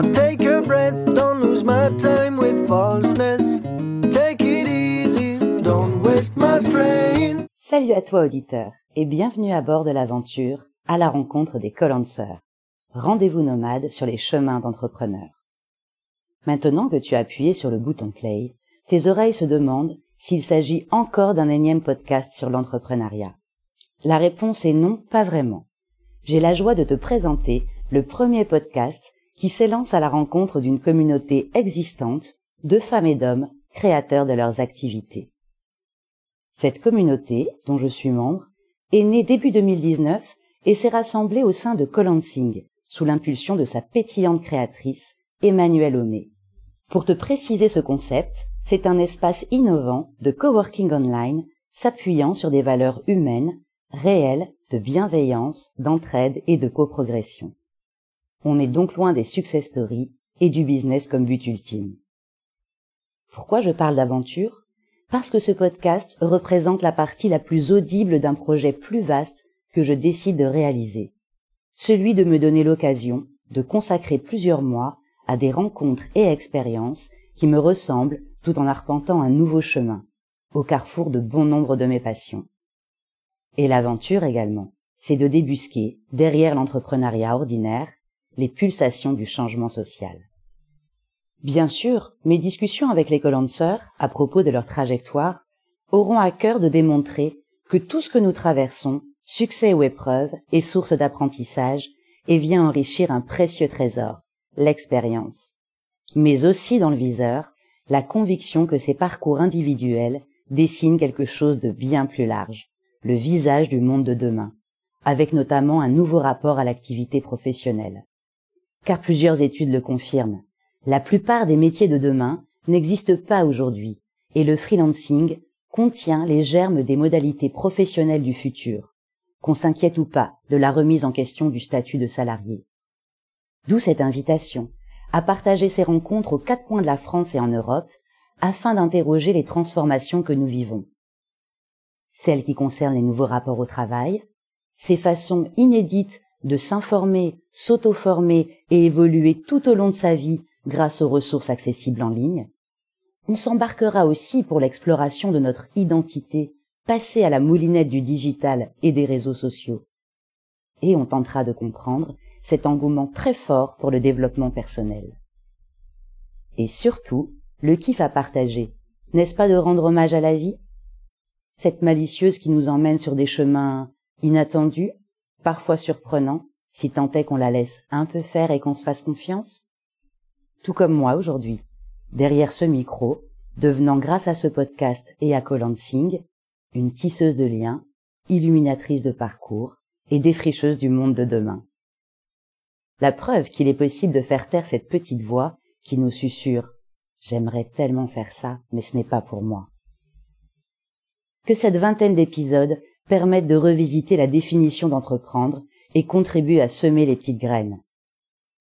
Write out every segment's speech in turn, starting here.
Take a breath, don't lose my time with falseness. Take it easy, don't waste my strain. Salut à toi auditeur et bienvenue à bord de l'aventure à la rencontre des Collancers. Rendez-vous nomade sur les chemins d'entrepreneurs. Maintenant que tu as appuyé sur le bouton play, tes oreilles se demandent s'il s'agit encore d'un énième podcast sur l'entrepreneuriat. La réponse est non, pas vraiment. J'ai la joie de te présenter le premier podcast qui s'élance à la rencontre d'une communauté existante de femmes et d'hommes créateurs de leurs activités. Cette communauté, dont je suis membre, est née début 2019 et s'est rassemblée au sein de Colansing, sous l'impulsion de sa pétillante créatrice, Emmanuelle Homé. Pour te préciser ce concept, c'est un espace innovant de coworking online s'appuyant sur des valeurs humaines, réelles, de bienveillance, d'entraide et de coprogression. On est donc loin des success stories et du business comme but ultime. Pourquoi je parle d'aventure? Parce que ce podcast représente la partie la plus audible d'un projet plus vaste que je décide de réaliser. Celui de me donner l'occasion de consacrer plusieurs mois à des rencontres et expériences qui me ressemblent tout en arpentant un nouveau chemin, au carrefour de bon nombre de mes passions. Et l'aventure également, c'est de débusquer, derrière l'entrepreneuriat ordinaire, les pulsations du changement social. Bien sûr, mes discussions avec les Collancers, à propos de leur trajectoire, auront à cœur de démontrer que tout ce que nous traversons, succès ou épreuve, est source d'apprentissage et vient enrichir un précieux trésor, l'expérience. Mais aussi dans le viseur, la conviction que ces parcours individuels dessinent quelque chose de bien plus large, le visage du monde de demain, avec notamment un nouveau rapport à l'activité professionnelle. Car plusieurs études le confirment, la plupart des métiers de demain n'existent pas aujourd'hui, et le freelancing contient les germes des modalités professionnelles du futur, qu'on s'inquiète ou pas de la remise en question du statut de salarié. D'où cette invitation à partager ces rencontres aux quatre coins de la France et en Europe afin d'interroger les transformations que nous vivons. Celles qui concernent les nouveaux rapports au travail, ces façons inédites de s'informer, s'auto-former et évoluer tout au long de sa vie grâce aux ressources accessibles en ligne. On s'embarquera aussi pour l'exploration de notre identité, passée à la moulinette du digital et des réseaux sociaux. Et on tentera de comprendre cet engouement très fort pour le développement personnel. Et surtout, le kiff à partager, n'est-ce pas de rendre hommage à la vie? Cette malicieuse qui nous emmène sur des chemins inattendus, parfois surprenants, si tant est qu'on la laisse un peu faire et qu'on se fasse confiance Tout comme moi aujourd'hui, derrière ce micro, devenant grâce à ce podcast et à Colansing, une tisseuse de liens, illuminatrice de parcours et défricheuse du monde de demain. La preuve qu'il est possible de faire taire cette petite voix qui nous susurre J'aimerais tellement faire ça, mais ce n'est pas pour moi. Que cette vingtaine d'épisodes permettent de revisiter la définition d'entreprendre et contribuent à semer les petites graines.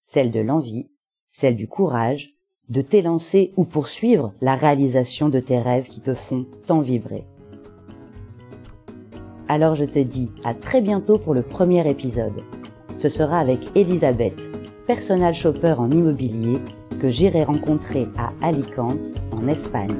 Celle de l'envie, celle du courage, de t'élancer ou poursuivre la réalisation de tes rêves qui te font tant vibrer. Alors je te dis à très bientôt pour le premier épisode. Ce sera avec Elisabeth, personal shopper en immobilier, que j'irai rencontrer à Alicante, en Espagne.